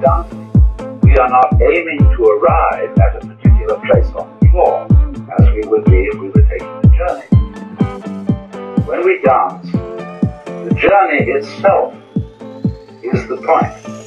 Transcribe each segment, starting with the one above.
dancing, we are not aiming to arrive at a particular place on the floor, as we would be if we were taking a journey. When we dance, the journey itself is the point.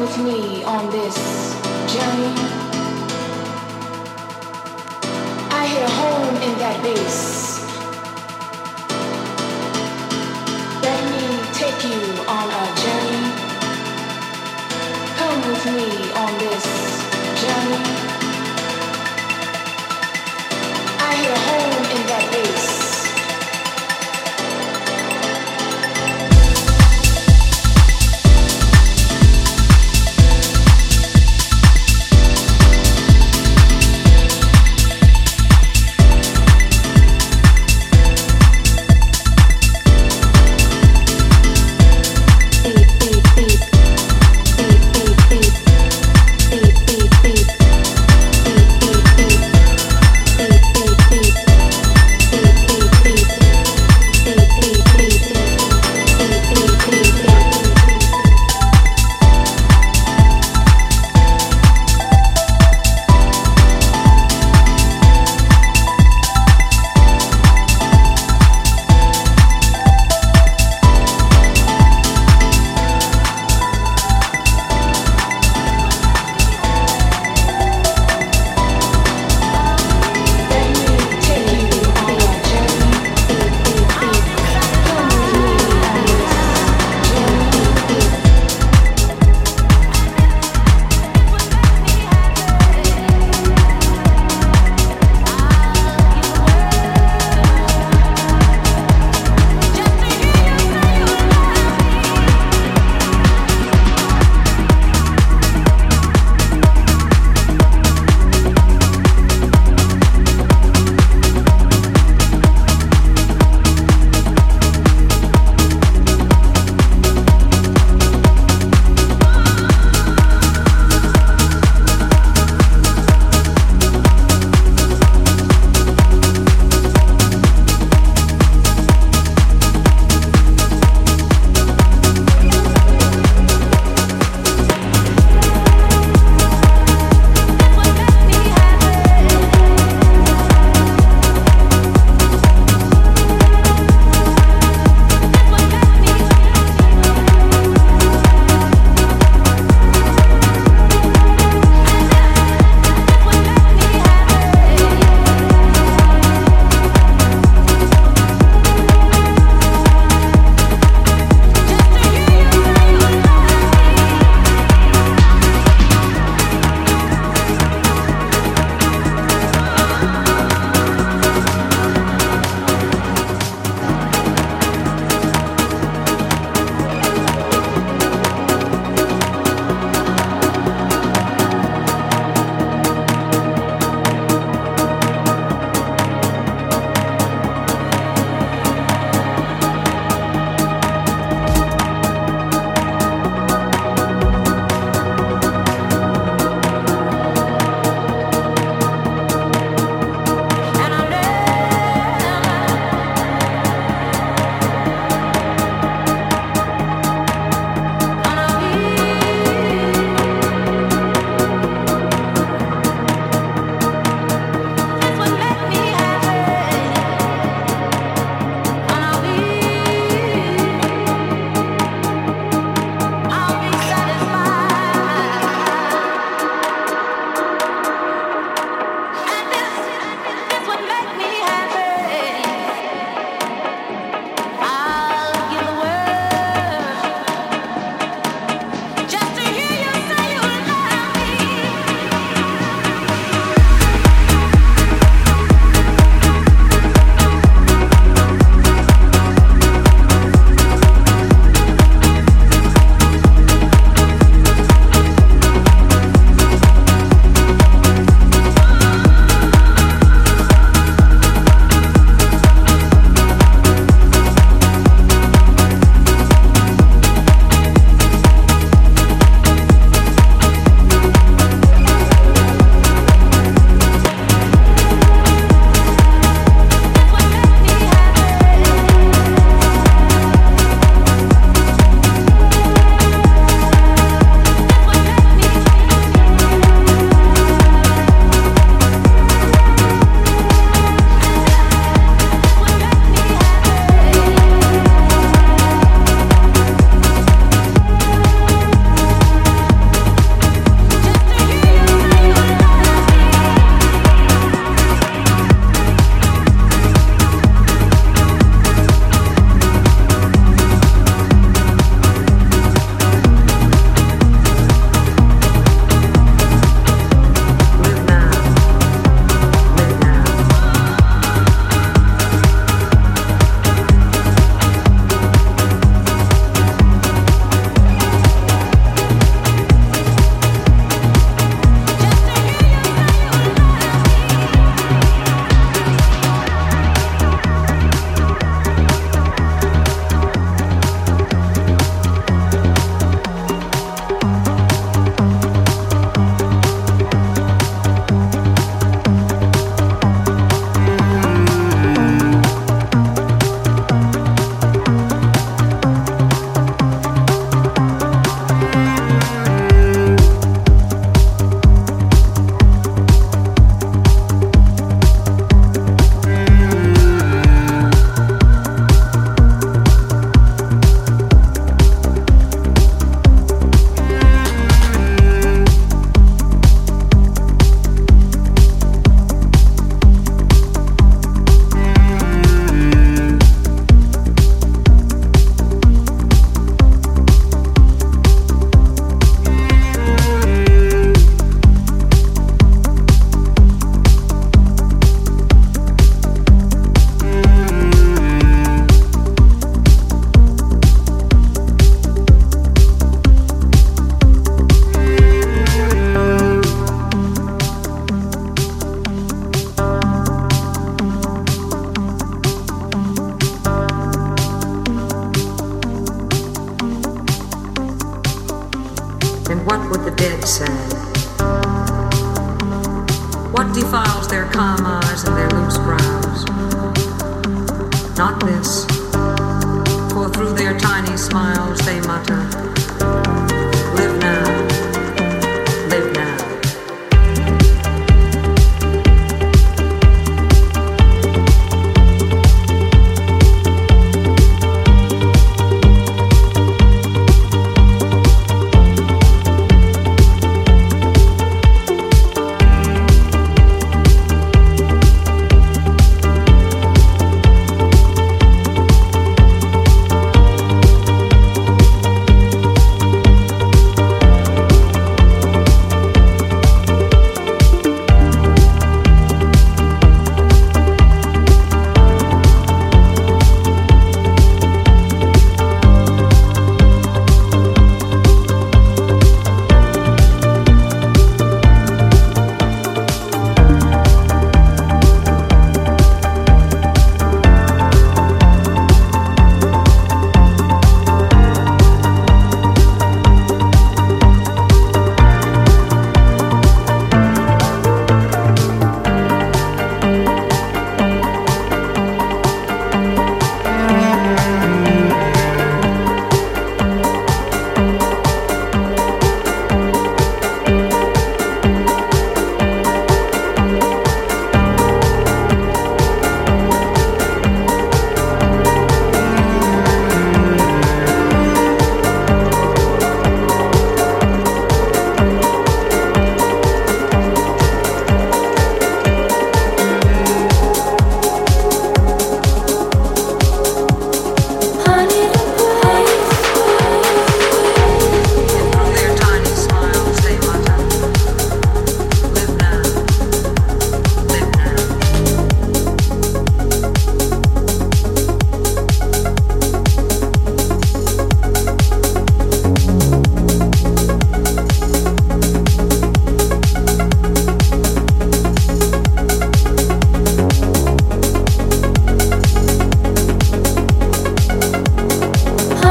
come with me on this journey? I hit a home in that bass. Let me take you on a journey. Come with me on this journey. I hit a home in that bass.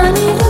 I need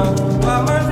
love my